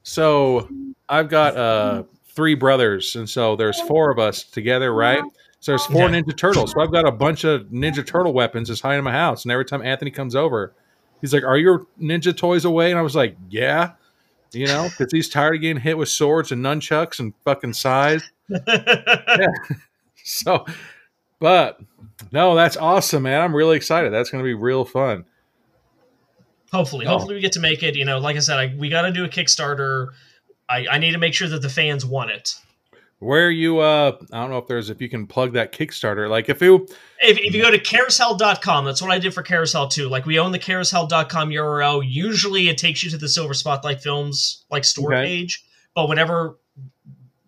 so I've got uh three brothers, and so there's four of us together, right? So there's four Yeah. Ninja Turtles. So I've got a bunch of Ninja Turtle weapons just hiding in my house, and every time Anthony comes over, he's like, "Are your Ninja toys away?" And I was like, "Yeah." You know, because he's tired of getting hit with swords and nunchucks and fucking size. So, but no, that's awesome, man. I'm really excited. That's going to be real fun. hopefully, Oh. hopefully we get to make it. You know, like I said, I, we got to do a Kickstarter. I, I need to make sure that the fans want it. Where you, uh, I don't know if there's, if you can plug that Kickstarter. Like if you, If, if you go to caroushell.com, that's what I did for CarousHELL too. Like we own the caroushell.com URL. Usually it takes you to the Silver Spotlight Films like store Okay. page. But whenever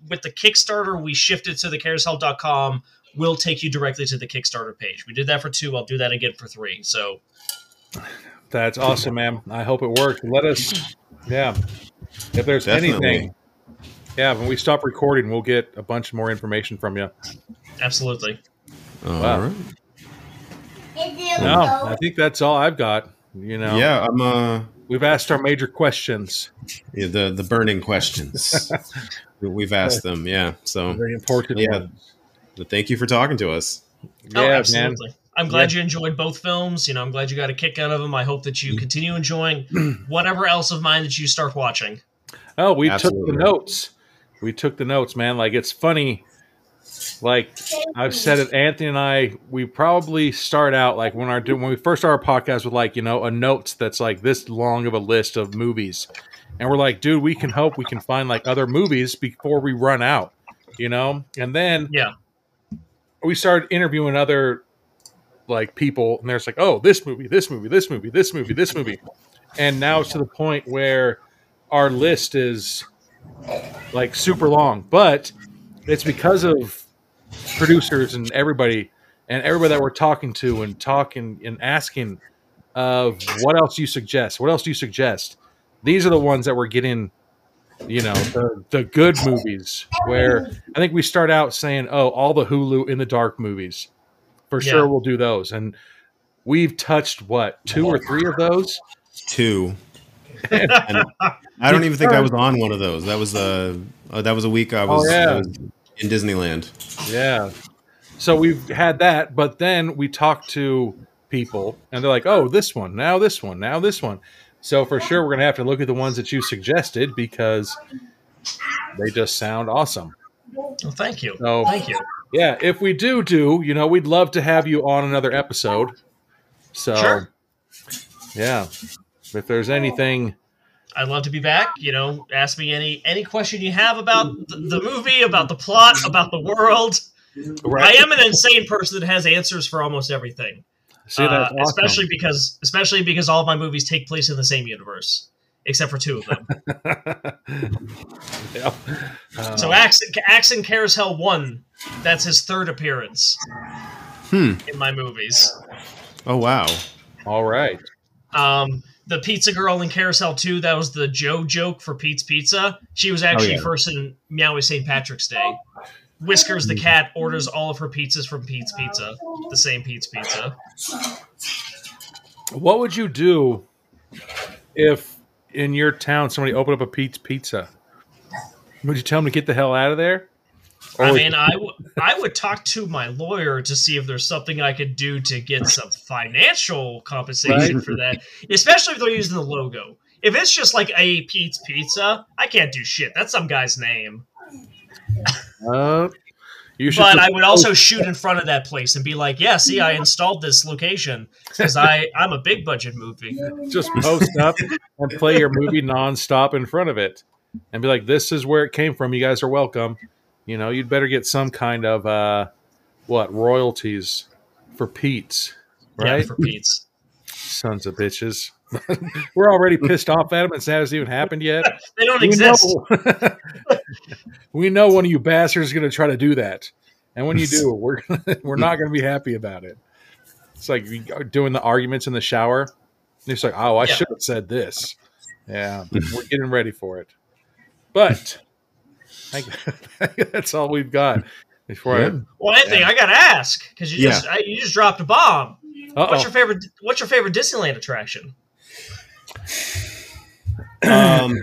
with the Kickstarter, we shifted to the caroushell.com, we'll take you directly to the Kickstarter page. We did that for two. I'll do that again for three. So that's awesome, man. I hope it works. Let us, yeah. If there's Definitely. anything, yeah, when we stop recording, we'll get a bunch more information from you. absolutely. All Wow. right. No, I think that's all I've got. You know, Yeah, I'm uh we've asked our major questions. yeah, the the burning questions. We've asked them, yeah. So Very important. Yeah. ones. But thank you for talking to us. Oh, Yeah, man. absolutely. I'm glad you enjoyed both films. You know, I'm glad you got a kick out of them. I hope that you continue enjoying whatever else of mine that you start watching. Oh, we Absolutely. took the notes. We took the notes, man. Like it's funny. Like I've said it, Anthony and I, we probably start out like when our when we first start our podcast with like you know a notes that's like this long of a list of movies, and we're like, dude, we can hope we can find like other movies before we run out, you know. And then Yeah. we started interviewing other like people, and there's like, oh, this movie, this movie, this movie, this movie, this movie, and now it's to the point where our list is like super long, but it's because of producers and everybody and everybody that we're talking to and talking and asking of what else do you suggest? What else do you suggest? These are the ones that we're getting, you know, the, the good movies where I think we start out saying, oh, all the Hulu in the dark movies. For Yeah. sure we'll do those. And we've touched what, two or three of those? Two. And I don't even think I was on one of those. That was a uh, that was a week I was, Oh, yeah. I was in Disneyland. Yeah. So we've had that, but then we talk to people and they're like, oh, this one, now this one, now this one. So for sure, we're going to have to look at the ones that you suggested because they just sound awesome. Well, thank you. So Thank you. yeah, if we do do, you know, we'd love to have you on another episode. So Sure. yeah, if there's anything, I'd love to be back. You know, ask me any any question you have about the, the movie, about the plot, about the world. I am an insane person that has answers for almost everything. see Uh, awesome. especially because especially because all of my movies take place in the same universe, except for two of them. yeah. Uh, So Axon, Axon CarousHELL one, that's his third appearance Hmm. in my movies. Oh wow. all right. Um, the Pizza Girl in CarousHELL 2, that was the Joe joke for Pete's Pizza. She was actually yeah. first in Meowie St. Patrick's Day. Whiskers the cat orders all of her pizzas from Pete's Pizza, the same Pete's Pizza. What would you do if in your town somebody opened up a Pete's Pizza? Would you tell them to get the hell out of there? I mean, I, w- I would talk to my lawyer to see if there's something I could do to get some financial compensation Right. for that, especially if they're using the logo. If it's just like a Pete's Pizza, I can't do shit. That's some guy's name. uh, you should But I would also shoot in front of that place and be like, "Yeah, see, I installed this location because I I'm a big budget movie." just post up and play your movie nonstop in front of it and be like, this is where it came from. You guys are welcome. You know, you'd better get some kind of, uh, what, royalties for Pete's, Yeah, right? for Pete's. Sons of bitches. We're already pissed off at them and that hasn't even happened yet. They don't we exist. know, we know one of you bastards is going to try to do that, and when you do, we're we're not going to be happy about it. It's like you are doing the arguments in the shower. And it's like, oh, I Yeah. should have said this. Yeah, we're getting ready for it. But that's all we've got. Before Yeah. Well, Anthony, I gotta ask because you Yeah. just I, you just dropped a bomb. I, What's your favorite What's your favorite Disneyland attraction? Um,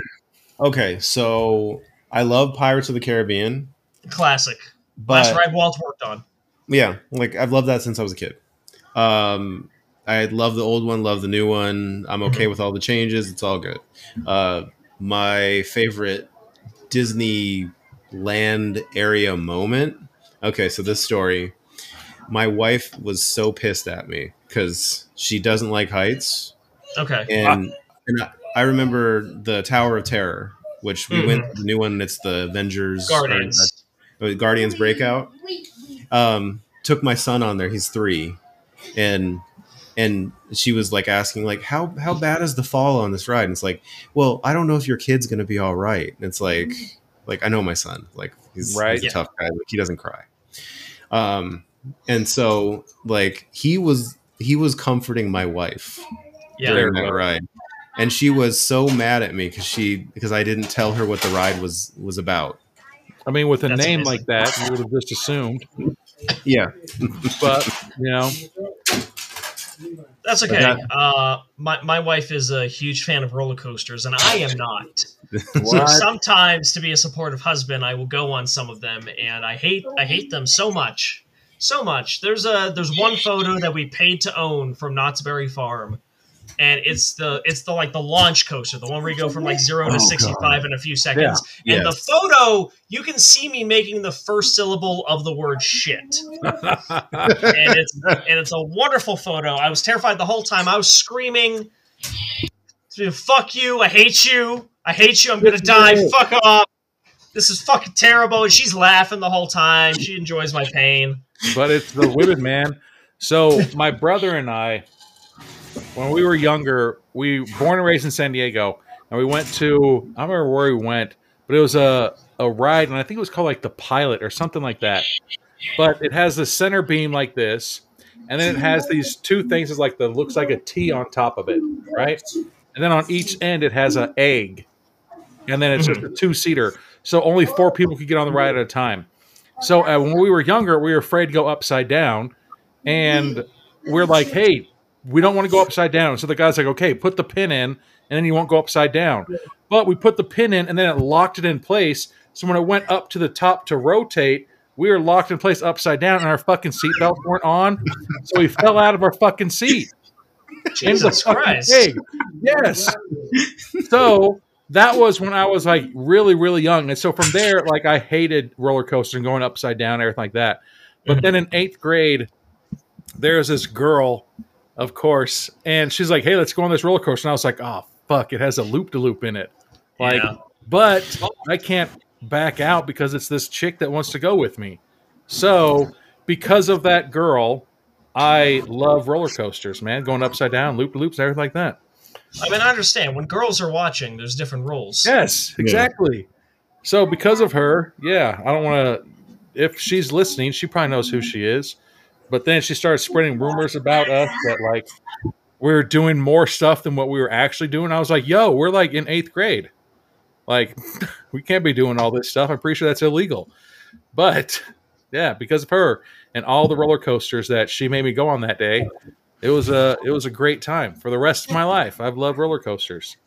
okay, so I love Pirates of the Caribbean, Classic. but Last ride Walt worked on. yeah, like I've loved that since I was a kid. Um, I love the old one, love the new one. I'm okay with all the changes. It's all good. Uh, my favorite Disney land area moment. Okay, so this story, my wife was so pissed at me because she doesn't like heights, Okay. and and I, I remember the Tower of Terror, which we went the new one. It's the Avengers Guardians. uh, Guardians Breakout. Um, took my son on there. He's three, and and she was like asking like how how bad is the fall on this ride? And it's like, well, I don't know if your kid's gonna be all right. And it's like like I know my son. Like he's, Right. he's a Yeah. tough guy. Like he doesn't cry. Um, and so like he was he was comforting my wife Yeah. during that ride. And she was so mad at me because she because I didn't tell her what the ride was was about. I mean, with a That's name amazing. like that, you would have just assumed. Yeah, But you know, That's okay. that- Uh, my my wife is a huge fan of roller coasters, and I am not. So sometimes, to be a supportive husband, I will go on some of them, and I hate I hate them so much, so much. There's a there's one photo that we paid to own from Knott's Berry Farm, and it's the it's the like the launch coaster, the one where you go from like zero to Oh, sixty five in a few seconds. Yeah. And the photo, you can see me making the first syllable of the word shit and it's and it's a wonderful photo. I was terrified the whole time. I was screaming, "Fuck you! I hate you! I hate you! I'm gonna die! Fuck off! This is fucking terrible!" And she's laughing the whole time. She enjoys my pain. but it's the women, man. So my brother and I, when we were younger, we born and raised in San Diego, and we went to I don't remember where we went, but it was a a ride, and I think it was called like the Pilot or something like that. But it has the center beam like this, and then it has these two things. It's like the looks like a T on top of it, right? And then on each end it has an egg, and then it's just a two seater. So only four people could get on the ride at a time. So uh, when we were younger, we were afraid to go upside down, and we're like, "Hey, we don't want to go upside down." So the guy's like, "Okay, put the pin in, and then you won't go upside down." But we put the pin in, and then it locked it in place. So when it went up to the top to rotate, we were locked in place upside down, and our fucking seatbelts weren't on. So we fell out of our fucking seat. into the Jesus fucking Christ! pig. Yes. so that was when I was like really, really young. And so from there, like I hated roller coasters and going upside down, and everything like that. But mm-hmm. then in eighth grade, there's this girl, of course, and she's like, Hey, let's go on this roller coaster. And I was like, Oh fuck, it has a loop de loop in it. Like, Yeah. but I can't back out because it's this chick that wants to go with me. So because of that girl, I love roller coasters, man. Going upside down, loop de loops, everything like that. I mean, I understand when girls are watching. There's different rules. Yes, exactly. So because of her, yeah, I don't want to. If she's listening, she probably knows who she is. But then she started spreading rumors about us that like we're doing more stuff than what we were actually doing. I was like, "Yo, we're like in eighth grade. Like, we can't be doing all this stuff. I'm pretty sure that's illegal." But yeah, because of her and all the roller coasters that she made me go on that day, it was a it was a great time for the rest of my life. I've loved roller coasters.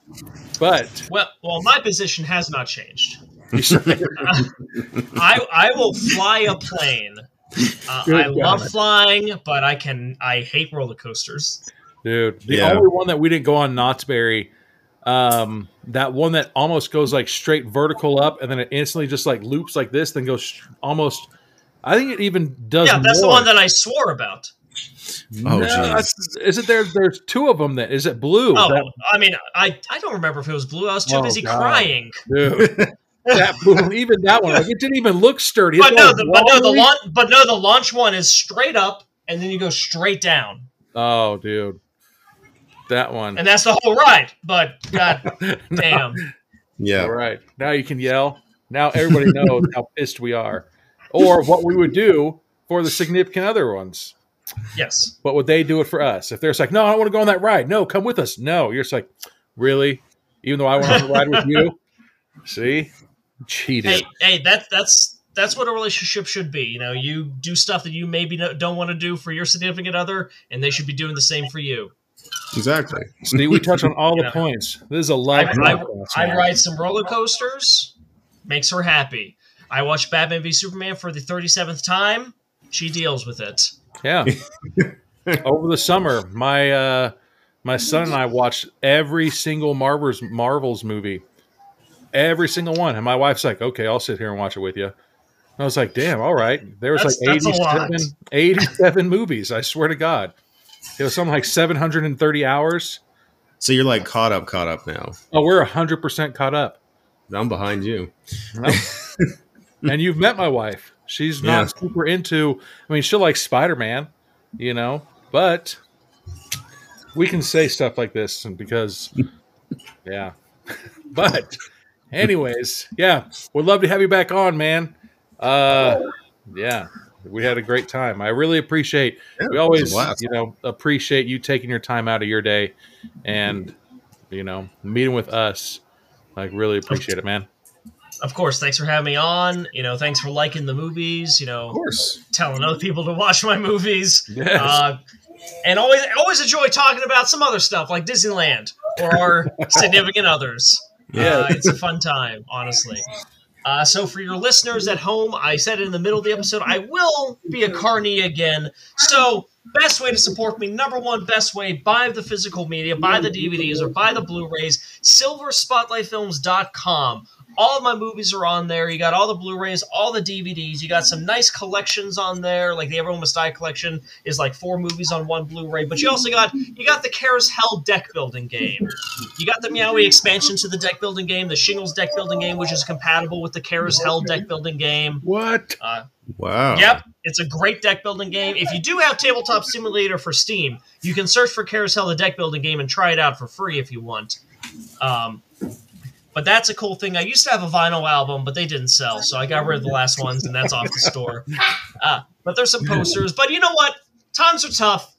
But Well, well, my position has not changed. I I will fly a plane. Uh, Good I love flying, but I can I hate roller coasters. Dude, the Yeah. only one that we didn't go on Knott's Berry, um, that one that almost goes like straight vertical up and then it instantly just like loops like this, then goes sh- almost. I think it even does. Yeah, that's the more. one that I swore about. Oh, No, is it there? There's two of them. That is it. Blue. Oh, That, I mean, I I don't remember if it was blue. I was too Oh, busy God. crying. dude, that blue. Even that one. Like, it didn't even look sturdy. But no, the, but no, the launch, but no, the launch one is straight up, and then you go straight down, Oh, dude, that one. and that's the whole ride. But god damn, yeah. All right. Now you can yell. Now everybody knows how pissed we are. Or what we would do for the significant other ones. yes, But would they do it for us? If they're just like, no, I don't want to go on that ride. No, come with us. No. You're just like, really? Even though I want to ride with you? See? Cheated. hey, hey, that's that's that's what a relationship should be. You know, you do stuff that you maybe don't want to do for your significant other, and they should be doing the same for you. Exactly. See, we touch on all the Yeah. points. This is a life. I, I, I ride some roller coasters, makes her happy. I watch Batman v Superman for the thirty seventh time. She deals with it. Yeah. Over the summer, my uh my son and I watched every single Marvel's Marvel's movie. Every single one. And my wife's like, "Okay, I'll sit here and watch it with you." And I was like, "Damn, all right." There was That's- like that's 87, 87 movies, I swear to god. It was something like 730 hours. So you're like caught up, caught up now. Oh, we're 100% caught up. I'm behind you. and you've met my wife. She's not Yeah. super into. I mean, she'll like Spider Man, you know, but we can say stuff like this and because, yeah. but, anyways, yeah, we'd love to have you back on, man. Uh, yeah, we had a great time. I really appreciate. Yeah, we it was a always, you know, appreciate you taking your time out of your day and, you know, meeting with us. Like, really appreciate it, man. Of course, thanks for having me on. You know, thanks for liking the movies. You know, Of course. telling other people to watch my movies. Yes. Uh, and always always enjoy talking about some other stuff like Disneyland or our significant others. Yeah. Uh, it's a fun time, honestly. Uh, so for your listeners at home, I said in the middle of the episode, I will be a carny again. So best way to support me, number one best way, buy the physical media, buy the DVDs or buy the Blu-rays, silverspotlightfilms.com. All of my movies are on there. You got all the Blu-rays, all the DVDs. You got some nice collections on there. Like the Everyone Must Die collection is like four movies on one Blu-ray. But you also got you got the CarousHELL deck building game. You got the Meowie expansion to the deck building game, the Shingles deck building game, which is compatible with the CarousHELL deck building game. What? Uh, Wow. Yep, it's a great deck building game. If you do have Tabletop Simulator for Steam, you can search for CarousHELL the deck building game and try it out for free if you want. Um, but that's a cool thing. I used to have a vinyl album, but they didn't sell, so I got rid of the last ones, and that's off the store. Uh, but there's some posters. But you know what? Times are tough.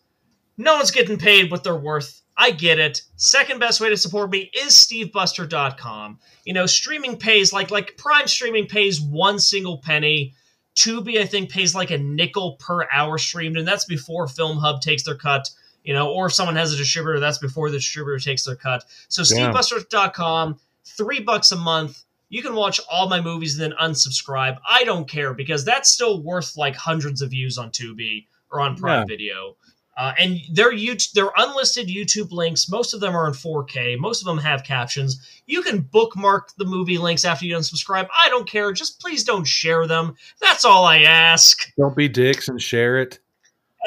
No one's getting paid what they're worth. I get it. Second best way to support me is stevebuster.com. You know, streaming pays like like Prime streaming pays one single penny. Tubi, I think, pays like a nickel per hour streamed, and that's before Film Hub takes their cut. You know, or if someone has a distributor, that's before the distributor takes their cut. So Damn. stevebuster.com, three bucks a month. You can watch all my movies and then unsubscribe. I don't care because that's still worth like hundreds of views on Tubi or on Prime Yeah. Video. Uh, and their YouTube, their unlisted YouTube links, most of them are in 4K. Most of them have captions. You can bookmark the movie links after you unsubscribe. I don't care. Just please don't share them. That's all I ask. Don't be dicks and share it.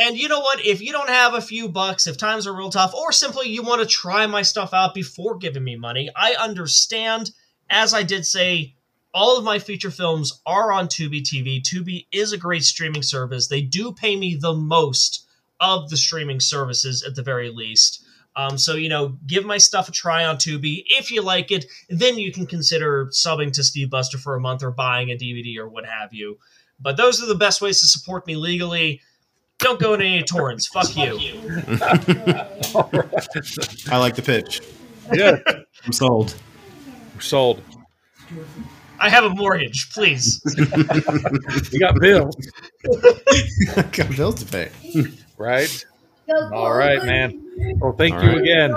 And you know what? If you don't have a few bucks, if times are real tough, or simply you want to try my stuff out before giving me money, I understand. As I did say, all of my feature films are on Tubi TV. Tubi is a great streaming service. They do pay me the most of the streaming services at the very least. Um, so, you know, give my stuff a try on Tubi. If you like it, then you can consider subbing to Steve Buster for a month or buying a DVD or what have you. But those are the best ways to support me legally. Don't go to any torrents. Fuck you. I like the pitch. Yeah. I'm sold. Sold. I have a mortgage, please. You got bills, Got bills to pay. right? All right, man. Well, thank All you right. again.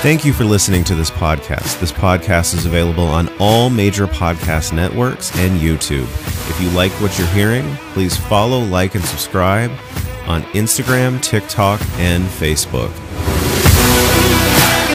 Thank you for listening to this podcast. This podcast is available on all major podcast networks and YouTube. If you like what you're hearing, please follow, like, and subscribe on Instagram, TikTok, and Facebook.